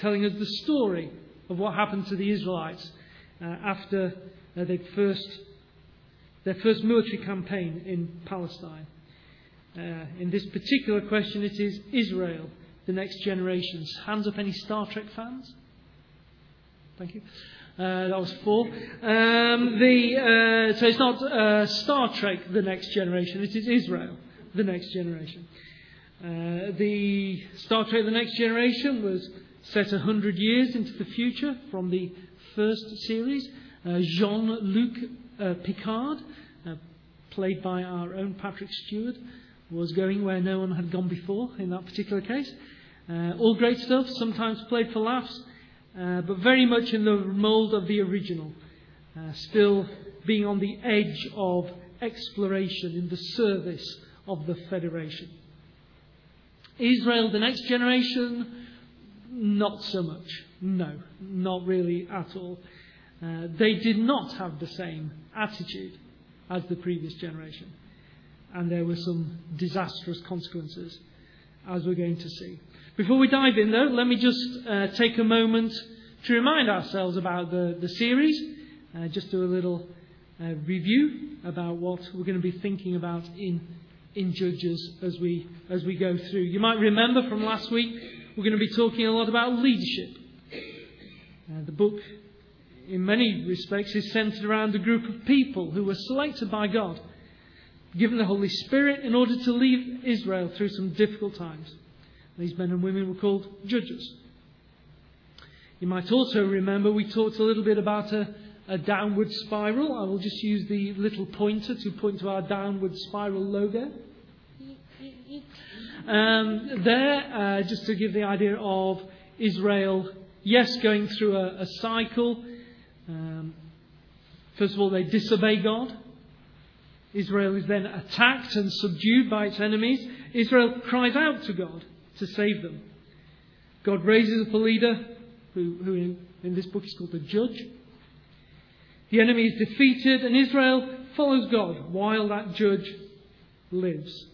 telling us the story of what happened to the Israelites uh, after uh, first, their first military campaign in Palestine. Uh, in this particular question, it is Israel, the next generations. Hands up, any Star Trek fans? Thank you. Uh, that was four. Um, the, uh, so it's not uh, Star Trek, the next generation, it is Israel, the next generation. Uh, the Star Trek, the next generation was set a 100 years into the future from the first series. Uh, Jean Luc uh, Picard, played by our own Patrick Stewart, was going where no one had gone before in that particular case. all great stuff, sometimes played for laughs uh, but very much in the mould of the original, uh, still being on the edge of exploration in the service of the Federation. Israel, the next generation, not so much. No, not really at all. Uh, they did not have the same attitude as the previous generation. And there were some disastrous consequences, as we're going to see. Before we dive in, though, let me just uh, take a moment to remind ourselves about the, the series, uh, just do a little uh, review about what we're going to be thinking about in, in Judges as we, as we go through. You might remember from last week, we're going to be talking a lot about leadership. Uh, the book, in many respects, is centered around a group of people who were selected by God, given the Holy Spirit in order to lead Israel through some difficult times. These men and women were called judges. You might also remember we talked a little bit about a, a downward spiral. I will just use the little pointer to point to our downward spiral logo. Um, there, uh, just to give the idea of Israel, yes, going through a, a cycle. Um, first of all, they disobey God. Israel is then attacked and subdued by its enemies. Israel cries out to God to save them. God raises up a leader who, who in, in this book is called the judge. The enemy is defeated, and Israel follows God while that judge lives.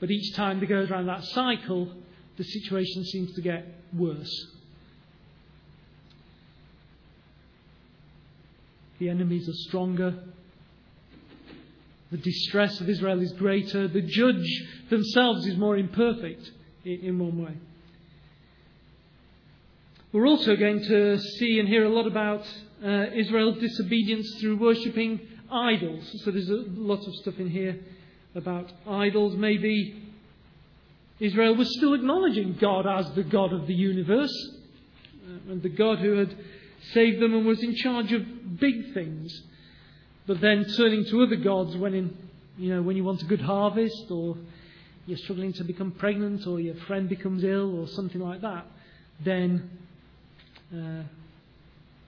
But each time they go around that cycle, the situation seems to get worse. The enemies are stronger. The distress of Israel is greater. The judge themselves is more imperfect in one way. We're also going to see and hear a lot about uh, Israel's disobedience through worshipping idols. So there's a lot of stuff in here about idols. Maybe Israel was still acknowledging God as the God of the universe uh, and the God who had saved them and was in charge of big things. But then turning to other gods when in, you know, when you want a good harvest or you're struggling to become pregnant or your friend becomes ill or something like that, then uh,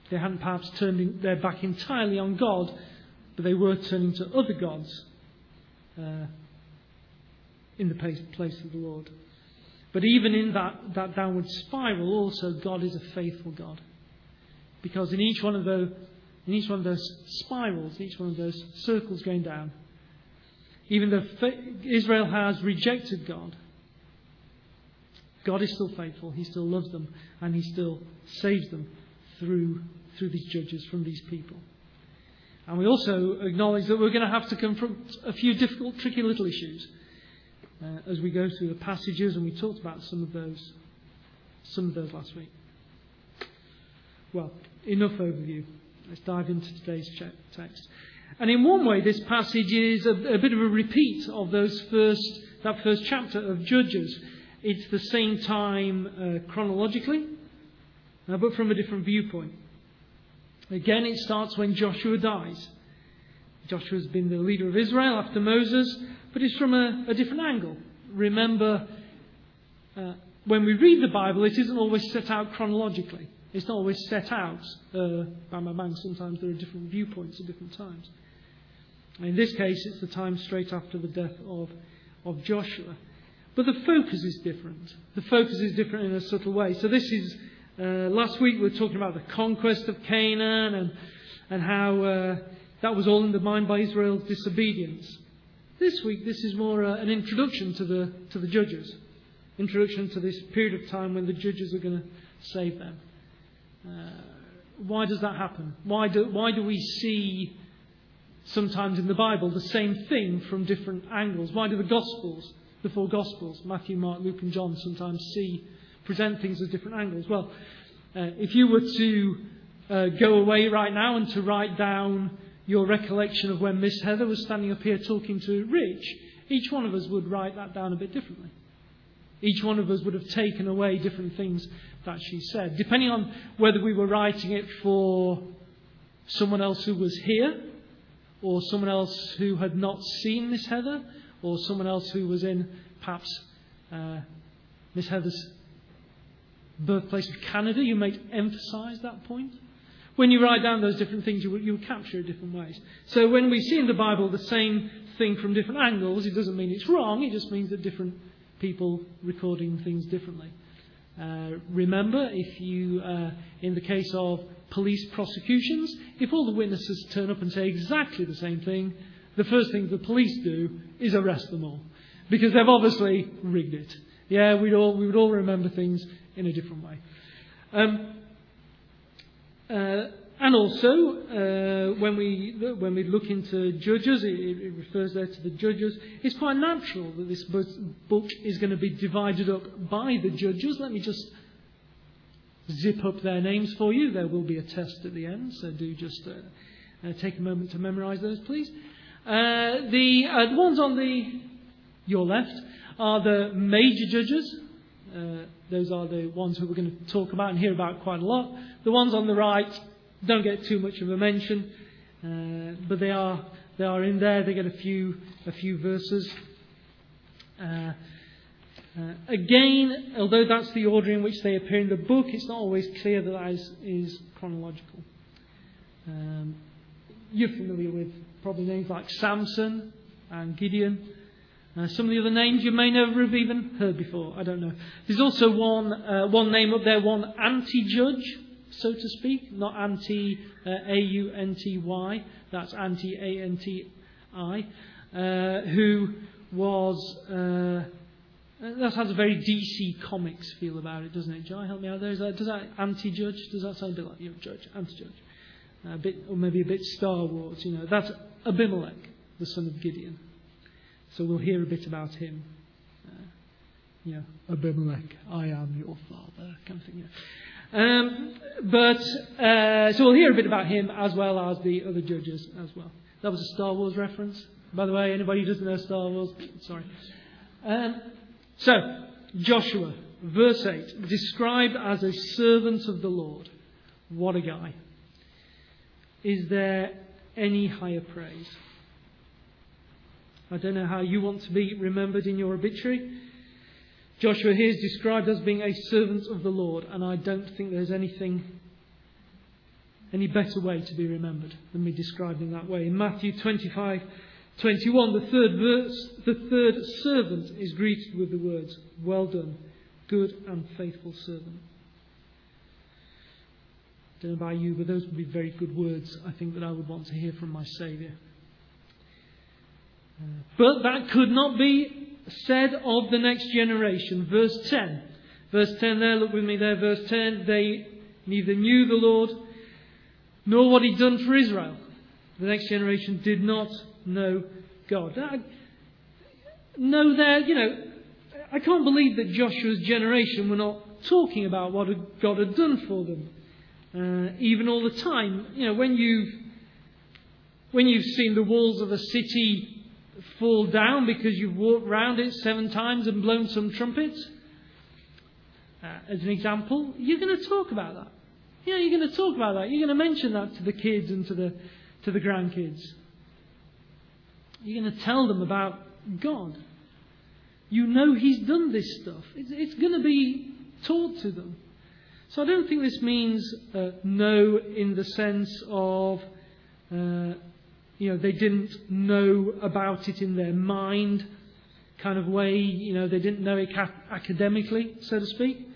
they hadn't perhaps turned their back entirely on God, but they were turning to other gods uh, in the place, place of the Lord. But even in that, that downward spiral, also God is a faithful God. Because in each one of those in each one of those spirals, each one of those circles going down, even though Israel has rejected God, God is still faithful. He still loves them and He still saves them through, through these judges from these people. And we also acknowledge that we're going to have to confront a few difficult, tricky little issues uh, as we go through the passages, and we talked about some of those, some of those last week. Well, enough overview. Let's dive into today's text. And in one way, this passage is a, a bit of a repeat of those first, that first chapter of Judges. It's the same time uh, chronologically, uh, but from a different viewpoint. Again, it starts when Joshua dies. Joshua's been the leader of Israel after Moses, but it's from a, a different angle. Remember, uh, when we read the Bible, it isn't always set out chronologically. It's not always set out uh, bang, bang, bang. Sometimes there are different viewpoints at different times. In this case, it's the time straight after the death of, of Joshua. But the focus is different. The focus is different in a subtle way. So this is, uh, last week we were talking about the conquest of Canaan and, and how uh, that was all undermined by Israel's disobedience. This week, this is more uh, an introduction to the, to the judges. Introduction to this period of time when the judges are going to save them. Uh, why does that happen? Why do, why do we see sometimes in the Bible the same thing from different angles? Why do the Gospels, the four Gospels, Matthew, Mark, Luke, and John, sometimes see, present things as different angles? Well, uh, if you were to uh, go away right now and to write down your recollection of when Miss Heather was standing up here talking to Rich, each one of us would write that down a bit differently. Each one of us would have taken away different things that she said, depending on whether we were writing it for someone else who was here, or someone else who had not seen Miss Heather, or someone else who was in perhaps uh, Miss Heather's birthplace of Canada. You might emphasize that point. When you write down those different things, you will, you will capture it different ways. So when we see in the Bible the same thing from different angles, it doesn't mean it's wrong, it just means that different people recording things differently. Uh, remember, if you, uh, in the case of police prosecutions, if all the witnesses turn up and say exactly the same thing, the first thing the police do is arrest them all. Because they've obviously rigged it. Yeah, we'd all, we would all remember things in a different way. Um, uh, and also, uh, when, we, when we look into Judges, it, it, refers there to the Judges, it's quite natural that this book is going to be divided up by the Judges. Let me just zip up their names for you. There will be a test at the end, so do just uh, uh take a moment to memorize those, please. Uh, the, uh, the, ones on the your left are the major judges. those are the ones who we're going to talk about and hear about quite a lot. The ones on the right don't get too much of a mention, uh, but they are they are in there. They get a few a few verses. Uh, uh, again, although that's the order in which they appear in the book, it's not always clear that that is, is chronological. Um, you're familiar with probably names like Samson and Gideon. Uh, some of the other names you may never have even heard before. I don't know. There's also one uh, one name up there, one anti-judge so to speak, not anti uh, A U N T Y, that's anti A N T I, uh, who was. Uh, that has a very DC Comics feel about it, doesn't it? Jai, help me out there. That, does that anti-judge? Does that sound a bit like you judge, anti-judge? A bit, or maybe a bit Star Wars. You know, that's Abimelech, the son of Gideon. So we'll hear a bit about him. Uh, you know, Abimelech, I am your father, kind of thing. You know. Um, but uh, so we'll hear a bit about him as well as the other judges as well. That was a Star Wars reference, by the way. Anybody who doesn't know Star Wars, sorry. Um, so Joshua, verse eight, described as a servant of the Lord. What a guy! Is there any higher praise? I don't know how you want to be remembered in your obituary. Joshua here is described as being a servant of the Lord, and I don't think there's anything, any better way to be remembered than me described in that way. In Matthew 25, 21, the third verse, the third servant is greeted with the words, Well done, good and faithful servant. I don't know about you, but those would be very good words, I think, that I would want to hear from my Saviour. But that could not be said of the next generation. Verse 10. Verse 10 there, look with me there, verse 10. They neither knew the Lord nor what He'd done for Israel. The next generation did not know God. no, there, you know, I can't believe that Joshua's generation were not talking about what God had done for them. Uh, even all the time. You know, when you've, when you've seen the walls of a city fall down because you've walked round it seven times and blown some trumpets, uh, as an example, you're going to talk about that. You know, you're going to talk about that. You're going to mention that to the kids and to the, to the grandkids. You're going to tell them about God. You know He's done this stuff. It's, it's going to be taught to them. So I don't think this means uh, no in the sense of uh, you know, they didn't know about it in their mind kind of way. You know, they didn't know it academically, so to speak.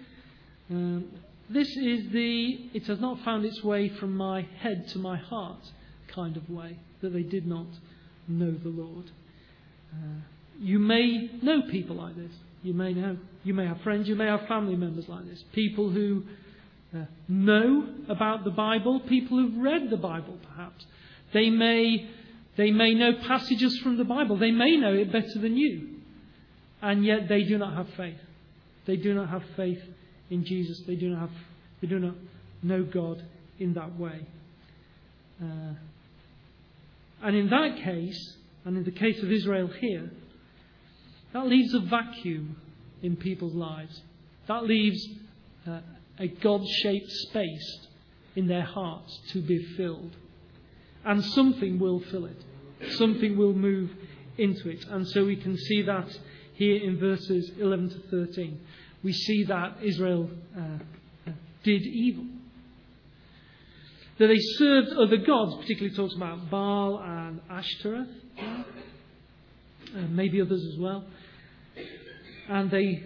Um, this is the, it has not found its way from my head to my heart kind of way, that they did not know the Lord. Uh, you may know people like this. You may know. You may have friends, you may have family members like this. People who uh, know about the Bible, people who've read the Bible perhaps. They may, they may know passages from the Bible. They may know it better than you. And yet they do not have faith. They do not have faith in Jesus. They do not, have, they do not know God in that way. Uh, and in that case, and in the case of Israel here, that leaves a vacuum in people's lives. That leaves uh, a God shaped space in their hearts to be filled. And something will fill it, something will move into it. And so we can see that here in verses 11 to 13. We see that Israel uh, did evil. That they served other gods, particularly talks about Baal and Ashtoreth, uh, maybe others as well. And they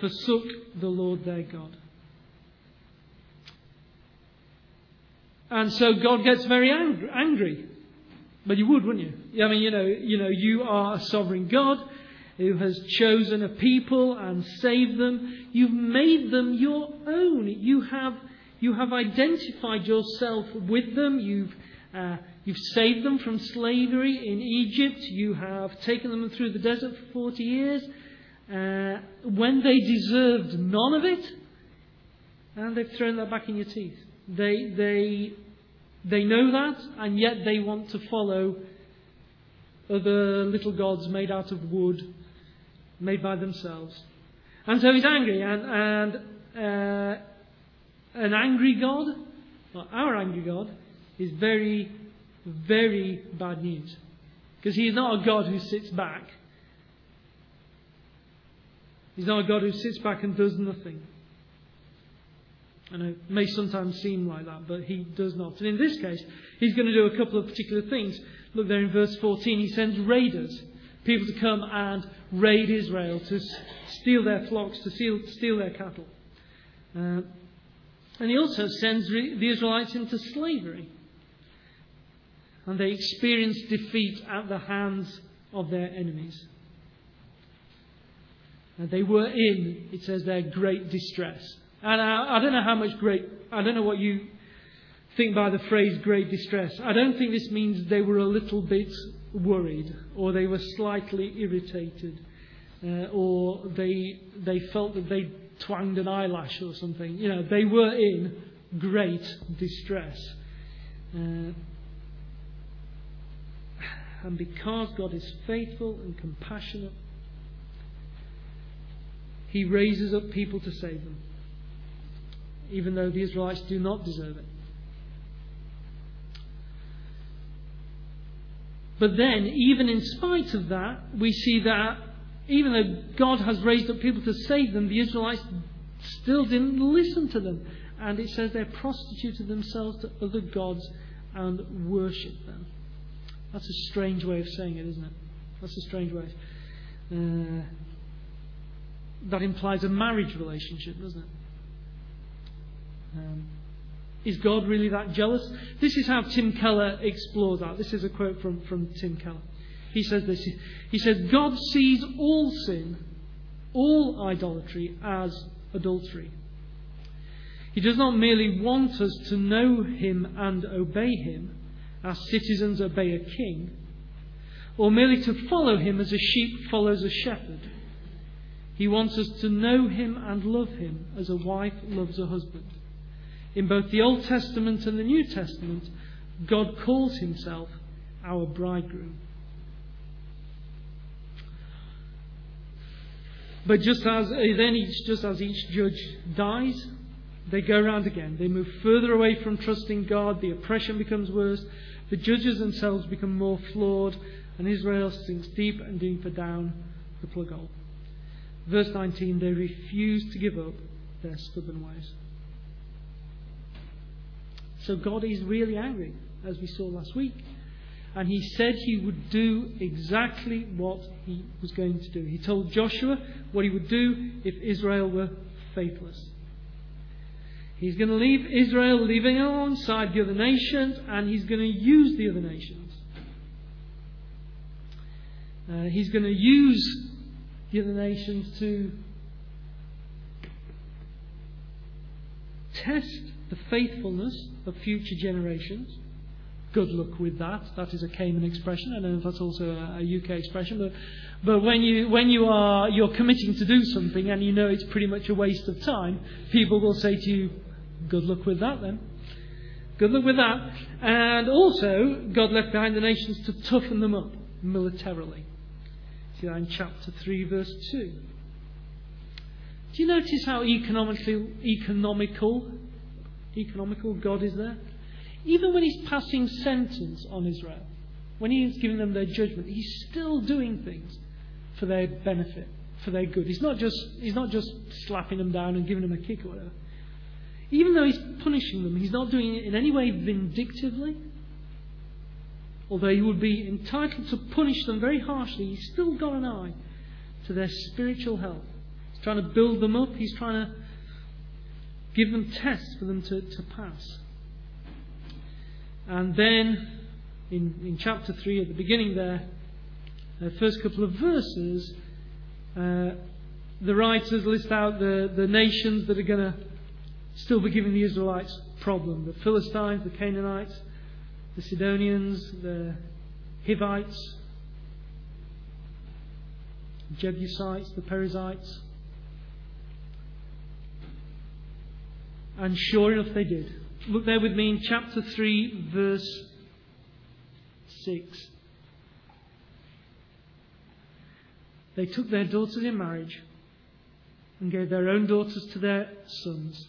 forsook the Lord their God. And so God gets very angry. But you would, wouldn't you? I mean, you know, you know, you are a sovereign God who has chosen a people and saved them. You've made them your own. You have, you have identified yourself with them. You've, uh, you've saved them from slavery in Egypt. You have taken them through the desert for 40 years uh, when they deserved none of it, and they've thrown that back in your teeth. They, they, they know that, and yet they want to follow other little gods made out of wood, made by themselves. And so he's angry, and, and uh, an angry God, well, our angry God, is very, very bad news. Because he is not a God who sits back He's not a God who sits back and does nothing. Know it may sometimes seem like that, but he does not. And in this case, he's going to do a couple of particular things. Look there in verse 14. He sends raiders, people to come and raid Israel, to steal their flocks, to steal, steal their cattle. Uh, and he also sends re- the Israelites into slavery. And they experience defeat at the hands of their enemies. And they were in, it says their great distress. And I, I don't know how much great, I don't know what you think by the phrase great distress. I don't think this means they were a little bit worried or they were slightly irritated uh, or they, they felt that they twanged an eyelash or something. You know, they were in great distress. Uh, and because God is faithful and compassionate, he raises up people to save them, even though the Israelites do not deserve it. But then, even in spite of that, we see that even though God has raised up people to save them, the Israelites still didn't listen to them. And it says they prostituted themselves to other gods and worshipped them. That's a strange way of saying it, isn't it? That's a strange way. Uh, that implies a marriage relationship, doesn't it? Um, is God really that jealous? This is how Tim Keller explores that. This is a quote from, from Tim Keller. He says this. He says, God sees all sin, all idolatry, as adultery. He does not merely want us to know Him and obey Him, as citizens obey a king, or merely to follow Him as a sheep follows a shepherd. He wants us to know him and love him as a wife loves a husband. In both the Old Testament and the New Testament, God calls himself our bridegroom. But just as eh, then each, just as each judge dies, they go around again. They move further away from trusting God. The oppression becomes worse. The judges themselves become more flawed, and Israel sinks deeper and deeper down the plug hole. Verse 19, they refuse to give up their stubborn ways. So God is really angry, as we saw last week. And he said he would do exactly what he was going to do. He told Joshua what he would do if Israel were faithless. He's going to leave Israel living alongside the other nations, and he's going to use the other nations. Uh, he's going to use the other nations to test the faithfulness of future generations. Good luck with that. That is a Cayman expression. I know if that's also a, a UK expression, but but when you when you are you're committing to do something and you know it's pretty much a waste of time, people will say to you, "Good luck with that, then." Good luck with that. And also, God left behind the nations to toughen them up militarily. See that in chapter 3, verse 2. Do you notice how economically, economical, economical God is there? Even when He's passing sentence on Israel, when He's giving them their judgment, He's still doing things for their benefit, for their good. He's not just, he's not just slapping them down and giving them a kick or whatever. Even though He's punishing them, He's not doing it in any way vindictively. Although He would be entitled to punish them very harshly, He's still got an eye to their spiritual health He's trying to build them up. He's trying to give them tests for them to, to pass. And then in, in chapter 3, at the beginning there, the first couple of verses, uh, the writers list out the, the nations that are going to still be giving the Israelites problem the Philistines, the Canaanites, the Sidonians, the Hivites, Jebusites, the Perizzites. And sure enough, they did. Look there with me in chapter 3, verse 6. They took their daughters in marriage and gave their own daughters to their sons,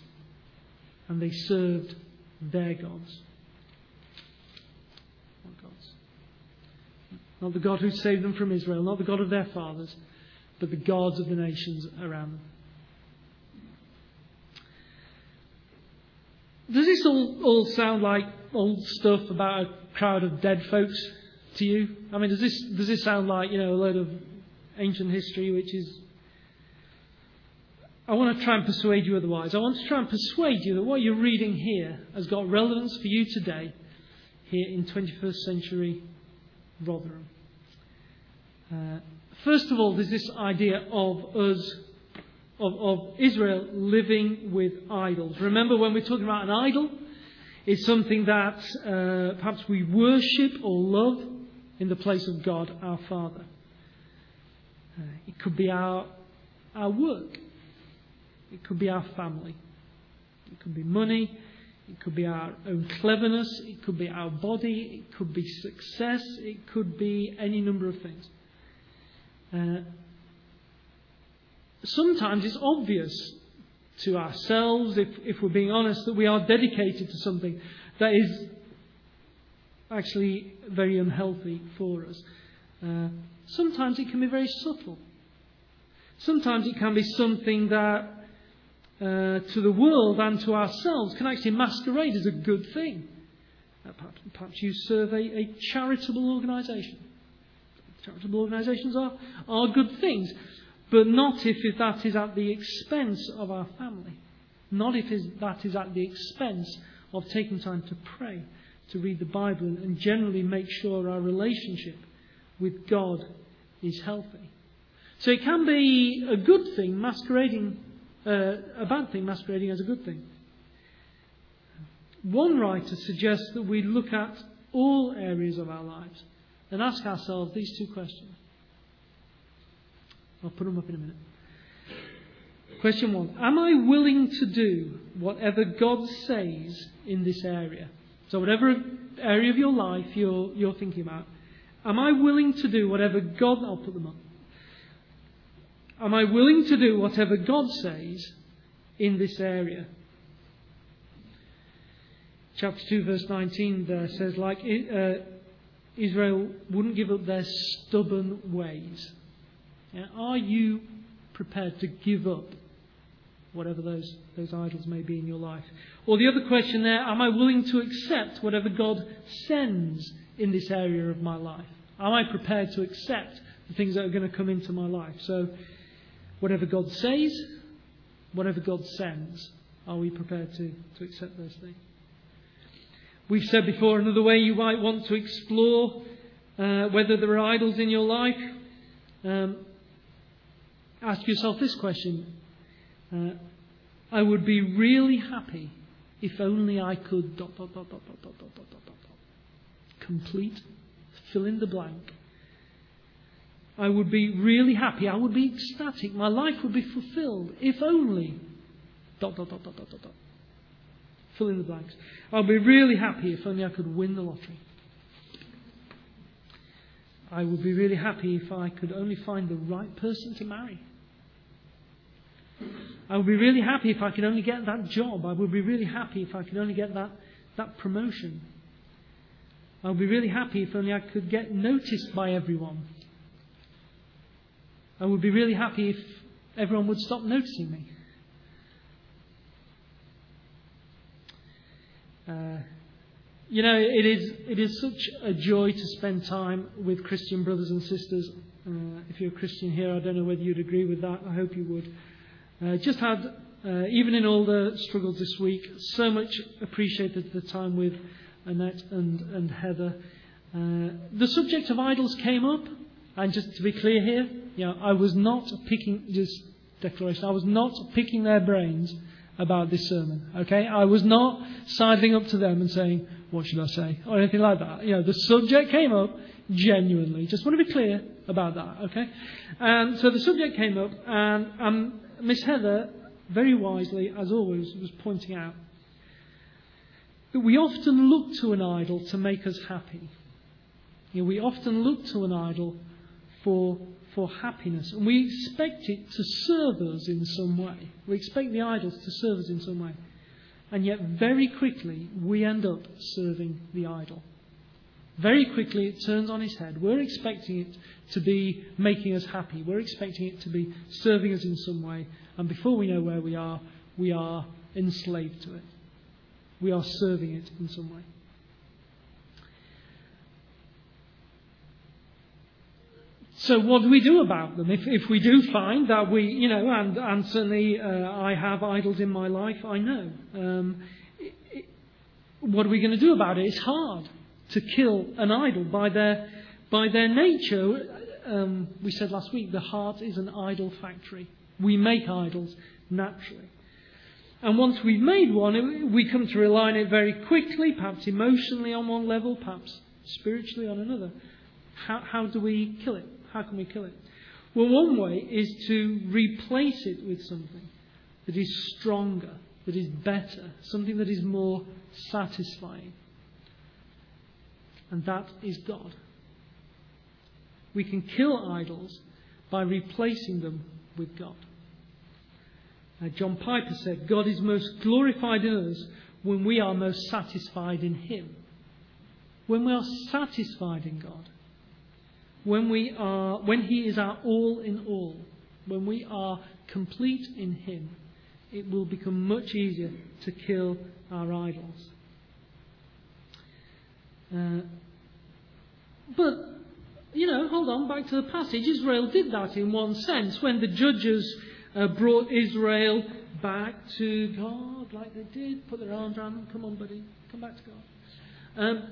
and they served their gods. What gods? Not the God who saved them from Israel, not the God of their fathers, but the gods of the nations around them. Does this all, all sound like old stuff about a crowd of dead folks to you? I mean, does this, does this sound like, you know, a load of ancient history which is. I want to try and persuade you otherwise. I want to try and persuade you that what you're reading here has got relevance for you today, here in 21st century Rotherham. Uh, first of all, there's this idea of us of, of Israel living with idols. Remember, when we're talking about an idol, it's something that uh, perhaps we worship or love in the place of God, our Father. Uh, it could be our, our work, it could be our family, it could be money, it could be our own cleverness, it could be our body, it could be success, it could be any number of things. Uh, sometimes it's obvious to ourselves, if, if we're being honest, that we are dedicated to something that is actually very unhealthy for us. Uh, sometimes it can be very subtle. Sometimes it can be something that uh, to the world and to ourselves can actually masquerade as a good thing. Uh, perhaps, perhaps, you serve a, a charitable organisation. Charitable organisations are, are good things but not if that is at the expense of our family. Not if that is at the expense of taking time to pray, to read the Bible, and generally make sure our relationship with God is healthy. So it can be a good thing masquerading, uh, a bad thing masquerading as a good thing. One writer suggests that we look at all areas of our lives and ask ourselves these two questions I'll put them up in a minute. Question one Am I willing to do whatever God says in this area? So, whatever area of your life you're, you're thinking about, am I willing to do whatever God. I'll put them up. Am I willing to do whatever God says in this area? Chapter 2, verse 19 there says, like uh, Israel wouldn't give up their stubborn ways. Are you prepared to give up whatever those, those idols may be in your life? Or the other question there, am I willing to accept whatever God sends in this area of my life? Am I prepared to accept the things that are going to come into my life? So, whatever God says, whatever God sends, are we prepared to, to accept those things? We've said before another way you might want to explore uh, whether there are idols in your life. Um, ask yourself this question uh, I would be really happy If only I could dot dot dot dot dot dot dot dot dot dot. Complete, fill in the blank. I would be really happy. I would be ecstatic. My life would be fulfilled if only dot dot dot dot dot dot dot. Fill in the blanks. I'll be really happy if only I could win the lottery. I would be really happy if I could only find the right person to marry. I would be really happy if I could only get that job. I would be really happy if I could only get that, that promotion. I would be really happy if only I could get noticed by everyone. I would be really happy if everyone would stop noticing me. Uh, you know, it is, it is such a joy to spend time with Christian brothers and sisters. Uh, if you're a Christian here, I don't know whether you'd agree with that. I hope you would. Uh, just had, uh, even in all the struggles this week, so much appreciated the time with Annette and, and Heather. Uh, the subject of idols came up, and just to be clear here, you know, I was not picking, just declaration, I was not picking their brains about this sermon. Okay? I was not sidling up to them and saying, what should I say? Or anything like that. You know, the subject came up genuinely. Just want to be clear about that. Okay? And so the subject came up and um, Miss Heather, very wisely, as always, was pointing out that we often look to an idol to make us happy. You know, we often look to an idol for for happiness. And we expect it to serve us in some way. We expect the idols to serve us in some way. And yet, very quickly, we end up serving the idol. Very quickly, it turns on its head. We're expecting it to be making us happy. We're expecting it to be serving us in some way. And before we know where we are, we are enslaved to it. We are serving it in some way. So what do we do about them? If, if we do find that we, you know, and, and certainly uh, I have idols in my life, I know. Um, it, it, what are we going to do about it? It's hard to kill an idol by their, by their nature. Um, we said last week the heart is an idol factory. We make idols naturally. And once we've made one, we come to rely on it very quickly, perhaps emotionally on one level, perhaps spiritually on another. How, how do we kill it? How can we kill it? Well, one way is to replace it with something that is stronger, that is better, something that is more satisfying. And that is God. We can kill idols by replacing them with God. Now, John Piper said, God is most glorified in us when we are most satisfied in Him. When we are satisfied in God when we are, when He is our all in all, when we are complete in Him, it will become much easier to kill our idols. Uh, but, you know, hold on, back to the passage. Israel did that in one sense. When the judges uh, brought Israel back to God, like they did, put their arms around them, come on, buddy, come back to God. Um,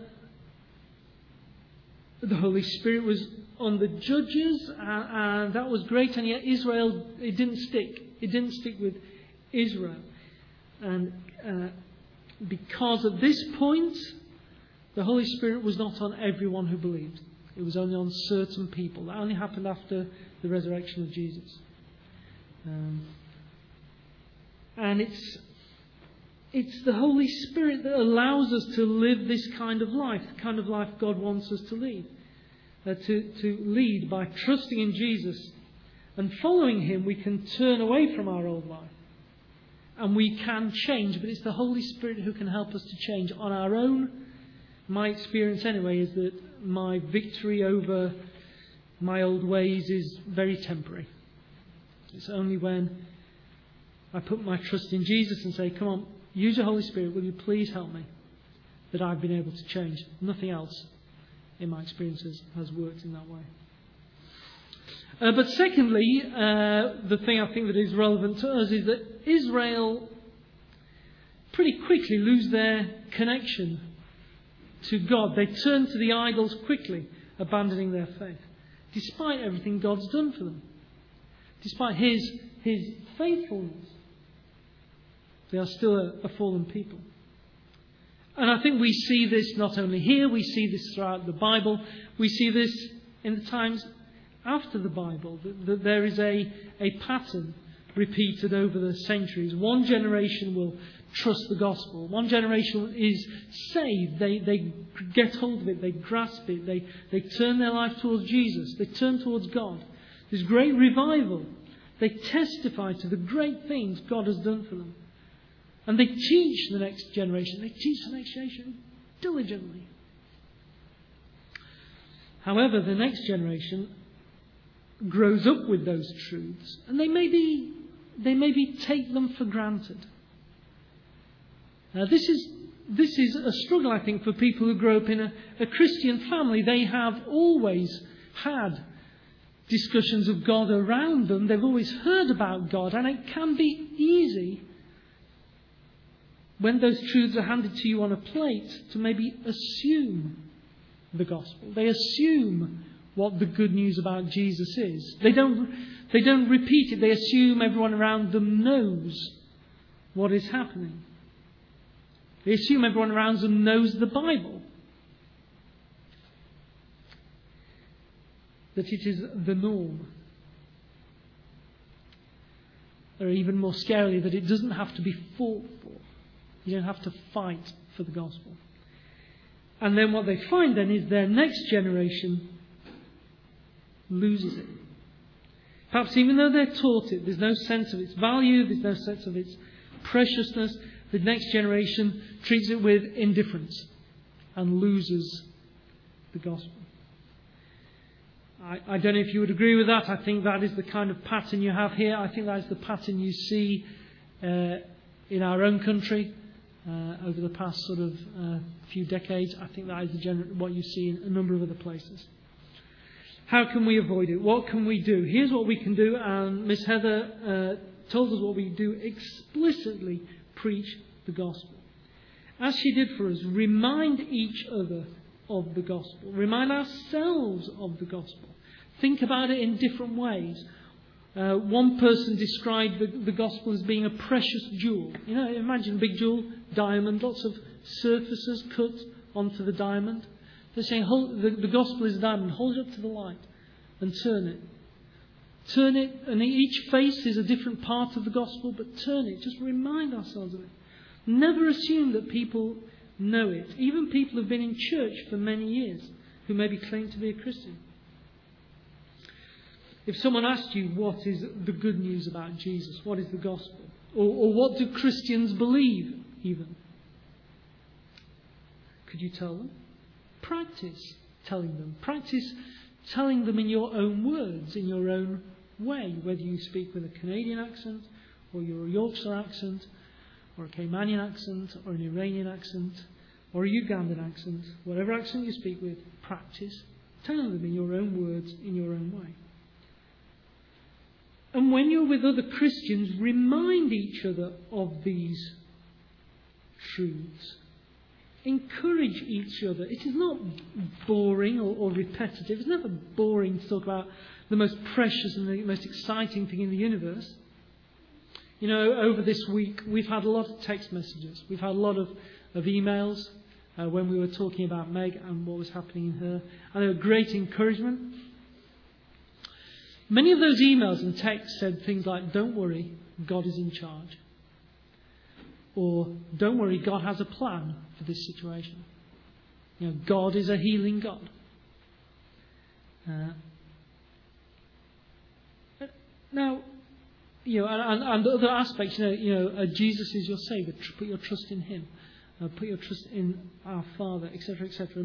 the Holy Spirit was on the judges, and, that was great, and yet Israel, it didn't stick. It didn't stick with Israel. And uh, because at this point, the Holy Spirit was not on everyone who believed. It was only on certain people. That only happened after the resurrection of Jesus. Um, and it's, it's the Holy Spirit that allows us to live this kind of life, the kind of life God wants us to lead uh, to, to lead by trusting in Jesus and following Him, we can turn away from our old life. And we can change, but it's the Holy Spirit who can help us to change on our own. My experience, anyway, is that my victory over my old ways is very temporary. It's only when I put my trust in Jesus and say, Come on, use your Holy Spirit, will you please help me? That I've been able to change. Nothing else in my experiences, has worked in that way. Uh, but secondly, uh, the thing I think that is relevant to us is that Israel pretty quickly lose their connection to God. They turn to the idols quickly, abandoning their faith, despite everything God's done for them, despite His, his faithfulness. They are still a, a fallen people. And I think we see this not only here, we see this throughout the Bible, we see this in the times after the Bible, that, that there is a, a pattern repeated over the centuries. One generation will trust the gospel. One generation is saved. They, they get hold of it. They grasp it. They, they turn their life towards Jesus. They turn towards God. There's great revival. They testify to the great things God has done for them. And they teach the next generation. They teach the next generation diligently. However, the next generation grows up with those truths, and they maybe, they maybe take them for granted. Now, this is, this is a struggle, I think, for people who grow up in a, a Christian family. They have always had discussions of God around them. They've always heard about God, and it can be easy when those truths are handed to you on a plate to maybe assume the gospel. They assume what the good news about Jesus is. They don't, they don't repeat it, they assume everyone around them knows what is happening. They assume everyone around them knows the Bible. That it is the norm. Or even more scarily, that it doesn't have to be fought. You don't have to fight for the gospel. And then what they find then is their next generation loses it. Perhaps even though they're taught it, there's no sense of its value, there's no sense of its preciousness, the next generation treats it with indifference and loses the gospel. I, I, don't know if you would agree with that. I think that is the kind of pattern you have here. I think that is the pattern you see uh, in our own country uh, over the past sort of uh, few decades. I think that is gener- what you see in a number of other places. How can we avoid it? What can we do? Here's what we can do, and Miss Heather uh, told us what we do explicitly preach the gospel. As she did for us, remind each other of the gospel, remind ourselves of the gospel. Think about it in different ways. Uh, one person described the, the, gospel as being a precious jewel. You know, imagine a big jewel, diamond, lots of surfaces cut onto the diamond. They're saying hold, the, the gospel is a diamond, hold it up to the light and turn it. Turn it, and each face is a different part of the gospel, but turn it. Just remind ourselves of it. Never assume that people know it. Even people who've been in church for many years who maybe claim to be a Christian. If someone asked you what is the good news about Jesus, what is the gospel, or, or what do Christians believe, even, could you tell them? Practice telling them. Practice telling them in your own words, in your own way, whether you speak with a Canadian accent, or your Yorkshire accent, or a Caymanian accent, or an Iranian accent, or a Ugandan accent, whatever accent you speak with, practice telling them in your own words, in your own way. And when you're with other Christians, remind each other of these truths. Encourage each other. It is not boring or, or, repetitive. It's never boring to talk about the most precious and the most exciting thing in the universe. You know, over this week, we've had a lot of text messages. We've had a lot of, of emails uh, when we were talking about Meg and what was happening in her. And they were great encouragement. Many of those emails and texts said things like, Don't worry, God is in charge. Or, Don't worry, God has a plan for this situation. You know, God is a healing God. Uh, now, you know, and, and, other aspects, you know, you know uh, Jesus is your Savior. Put your trust in Him. Uh, put your trust in our Father, etc., etc.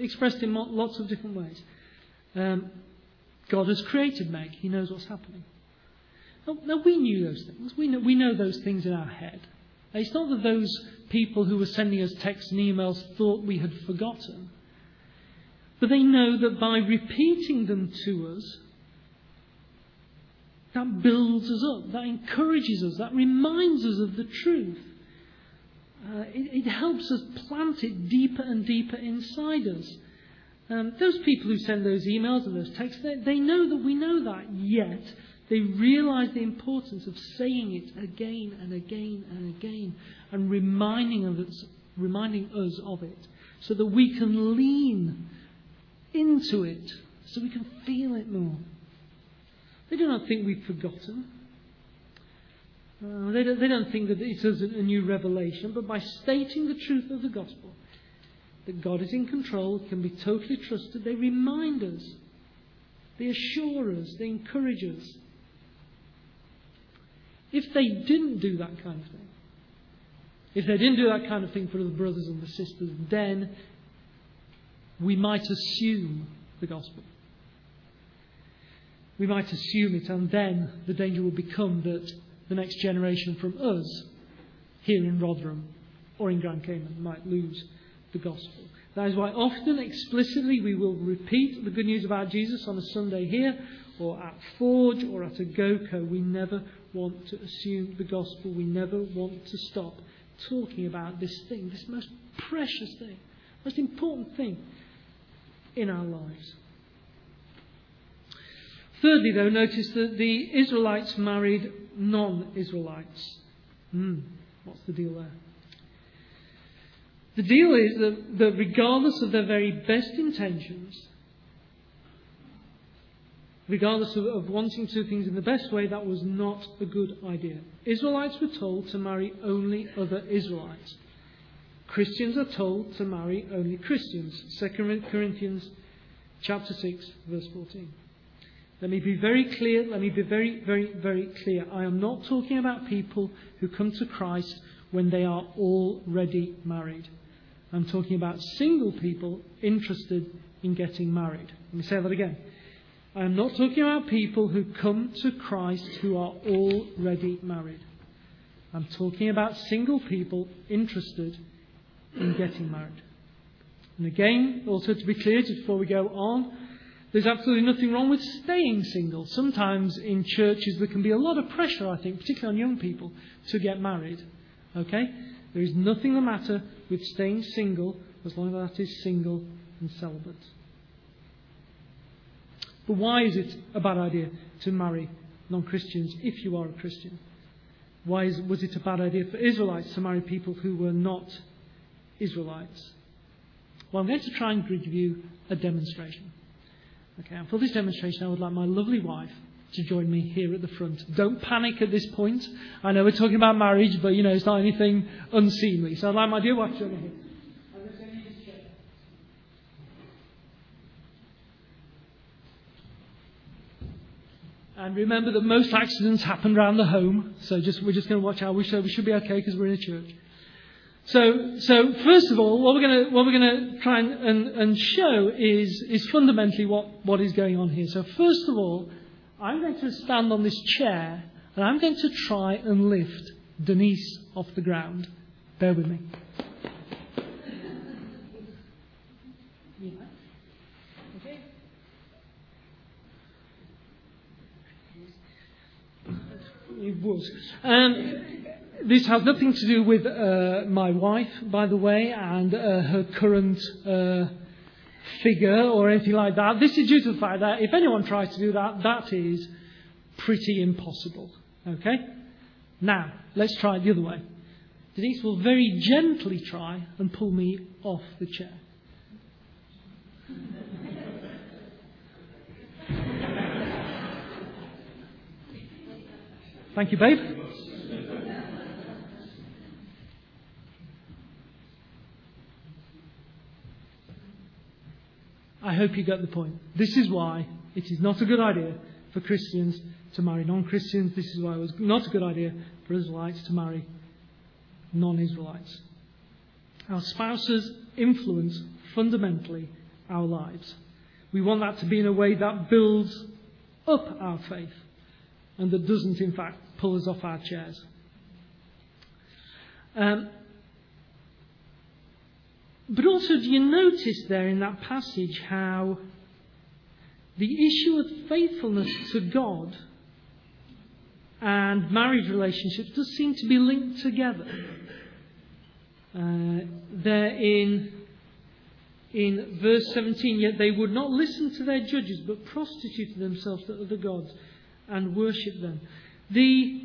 Expressed in lots of different ways. Um, God has created Meg. He knows what's happening. Now, now we knew those things. We know, we know those things in our head. It's not that those people who were sending us texts and emails thought we had forgotten. But they know that by repeating them to us, that builds us up, that encourages us, that reminds us of the truth. Uh, it, it, helps us plant it deeper and deeper inside us. Um, those people who send those emails and those texts, they, they know that we know that, yet they realize the importance of saying it again and again and again and reminding us reminding us of it, so that we can lean into it, so we can feel it more. They do not think we've forgotten. Uh, they, don't, they don't think that it is a new revelation, but by stating the truth of the gospel, that God is in control, can be totally trusted, they remind us, they assure us, they encourage us. If they didn't do that kind of thing, if they didn't do that kind of thing for the brothers and the sisters, then we might assume the gospel. We might assume it, and then the danger will become that the next generation from us here in Rotherham or in Grand Cayman might lose the gospel. That is why often explicitly we will repeat the good news about Jesus on a Sunday here or at Forge or at a GoCo. We never want to assume the gospel. We never want to stop talking about this thing, this most precious thing, most important thing in our lives. Thirdly, though, notice that the Israelites married non Israelites. Hmm, what's the deal there? The deal is that, that regardless of their very best intentions, regardless of, of, wanting to do things in the best way, that was not a good idea. Israelites were told to marry only other Israelites. Christians are told to marry only Christians. 2 Corinthians chapter 6, verse 14. Let me be very clear. Let me be very, very, very clear. I am not talking about people who come to Christ when they are already married. I'm talking about single people interested in getting married. Let me say that again. I am not talking about people who come to Christ who are already married. I'm talking about single people interested in getting married. And again, also to be clear, just before we go on, there's absolutely nothing wrong with staying single. Sometimes in churches there can be a lot of pressure, I think, particularly on young people, to get married. Okay? There is nothing the matter with staying single as long as that is single and celibate. But why is it a bad idea to marry non Christians if you are a Christian? Why is, was it a bad idea for Israelites to marry people who were not Israelites? Well, I'm going to try and give you a demonstration. Okay, and for this demonstration, I would like my lovely wife to join me here at the front. Don't panic at this point. I know we're talking about marriage, but you know, it's not anything unseemly. So I'd like my dear wife to join me here. And remember that most accidents happen around the home, so just, we're just going to watch out. We should, we should be okay because we're in a church. So, so first of all, what we're going to, what we're going to try and, and, and show is, is fundamentally what, what is going on here. So first of all, I'm going to stand on this chair and I'm going to try and lift Denise off the ground. Bear with me. It was. Um, this has nothing to do with uh, my wife, by the way, and uh, her current uh, figure or anything like that. This is due to the fact that if anyone tries to do that, that is pretty impossible. Okay? Now, let's try it the other way. Denise will very gently try and pull me off the chair. Thank you, babe. I hope you get the point. This is why it is not a good idea for Christians to marry non Christians. This is why it was not a good idea for Israelites to marry non Israelites. Our spouses influence fundamentally our lives. We want that to be in a way that builds up our faith and that doesn't, in fact, pull us off our chairs. Um, but also, do you notice there in that passage how the issue of faithfulness to God and marriage relationships does seem to be linked together? Uh, there in, in verse 17, yet they would not listen to their judges, but prostituted themselves to other gods and worshipped them. The,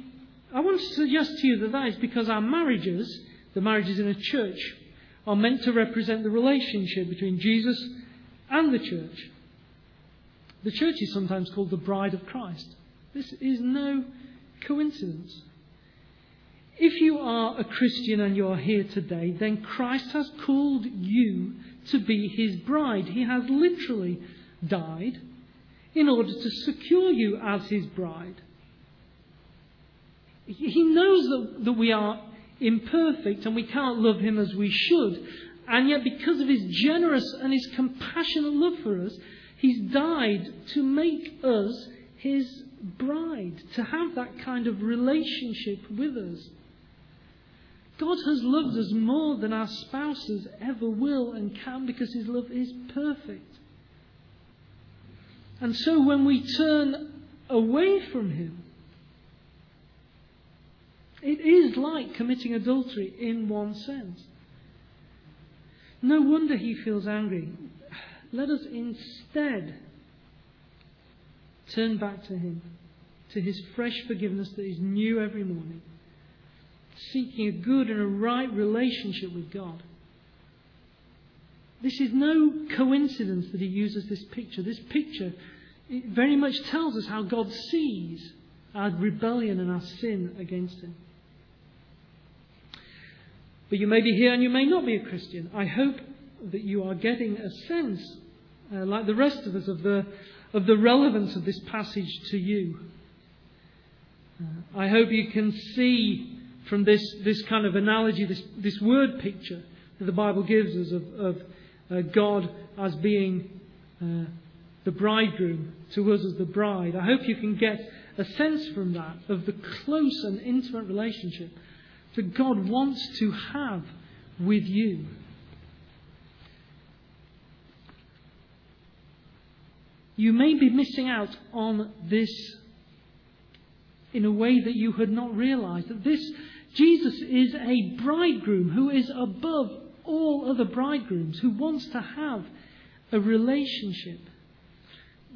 I want to suggest to you that that is because our marriages, the marriages in a church, are meant to represent the relationship between Jesus and the church. The church is sometimes called the bride of Christ. This is no coincidence. If you are a Christian and you are here today, then Christ has called you to be his bride. He has literally died in order to secure you as his bride. He knows that, that we are imperfect and we can't love him as we should. And yet, because of his generous and his compassionate love for us, he's died to make us his bride, to have that kind of relationship with us. God has loved us more than our spouses ever will and can because his love is perfect. And so when we turn away from him, it is like committing adultery in one sense. No wonder he feels angry. Let us instead turn back to him, to his fresh forgiveness that is new every morning, seeking a good and a right relationship with God. This is no coincidence that he uses this picture. This picture very much tells us how God sees our rebellion and our sin against him. But you may be here and you may not be a Christian. I hope that you are getting a sense, uh, like the rest of us, of the, of the relevance of this passage to you. Uh, I hope you can see from this, this kind of analogy, this, this word picture that the Bible gives us of, of uh, God as being uh, the bridegroom to us as the bride. I hope you can get a sense from that of the close and intimate relationship that God wants to have with you. You may be missing out on this in a way that you had not realized. That this Jesus is a bridegroom who is above all other bridegrooms, who wants to have a relationship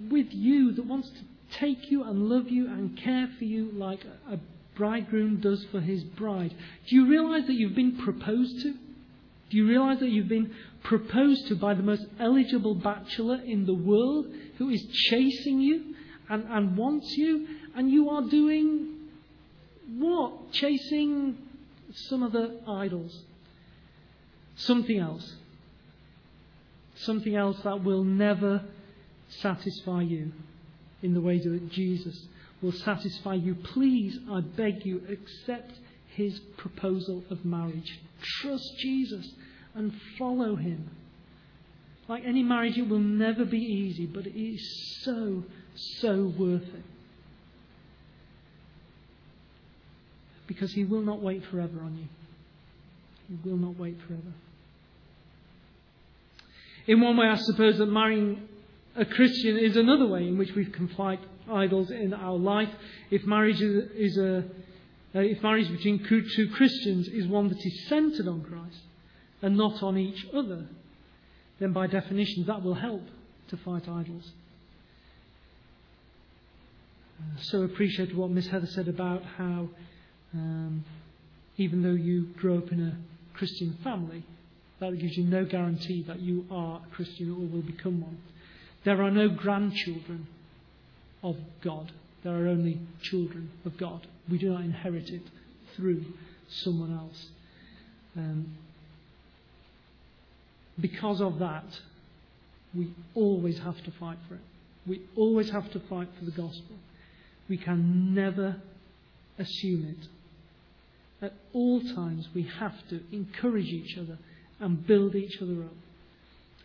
with you, that wants to take you and love you and care for you like a bridegroom does for his bride. Do you realize that you've been proposed to? Do you realize that you've been proposed to by the most eligible bachelor in the world who is chasing you and, and wants you? And you are doing what? Chasing some of the idols. Something else. Something else that will never satisfy you in the way that Jesus will satisfy you. Please, I beg you, accept his proposal of marriage. Trust Jesus and follow him. Like any marriage, it will never be easy, but it is so, so worth it. Because he will not wait forever on you. He will not wait forever. In one way, I suppose that marrying a Christian is another way in which we can fight idols in our life. If marriage is, is a uh, if marriage between two Christians is one that is centered on Christ and not on each other, then by definition that will help to fight idols. Uh, so appreciate what Miss Heather said about how um, even though you grow up in a Christian family, that gives you no guarantee that you are a Christian or will become one. There are no grandchildren of God. There are only children of God. We do not inherit it through someone else. Um, because of that, we always have to fight for it. We always have to fight for the gospel. We can never assume it. At all times, we have to encourage each other and build each other up.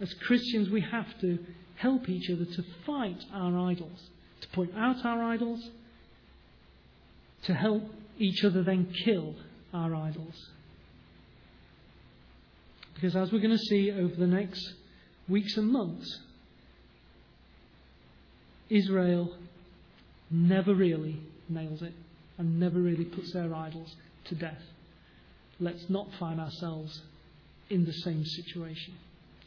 As Christians, we have to help each other to fight our idols to point out our idols, to help each other then kill our idols. Because as we're going to see over the next weeks and months, Israel never really nails it and never really puts their idols to death. Let's not find ourselves in the same situation.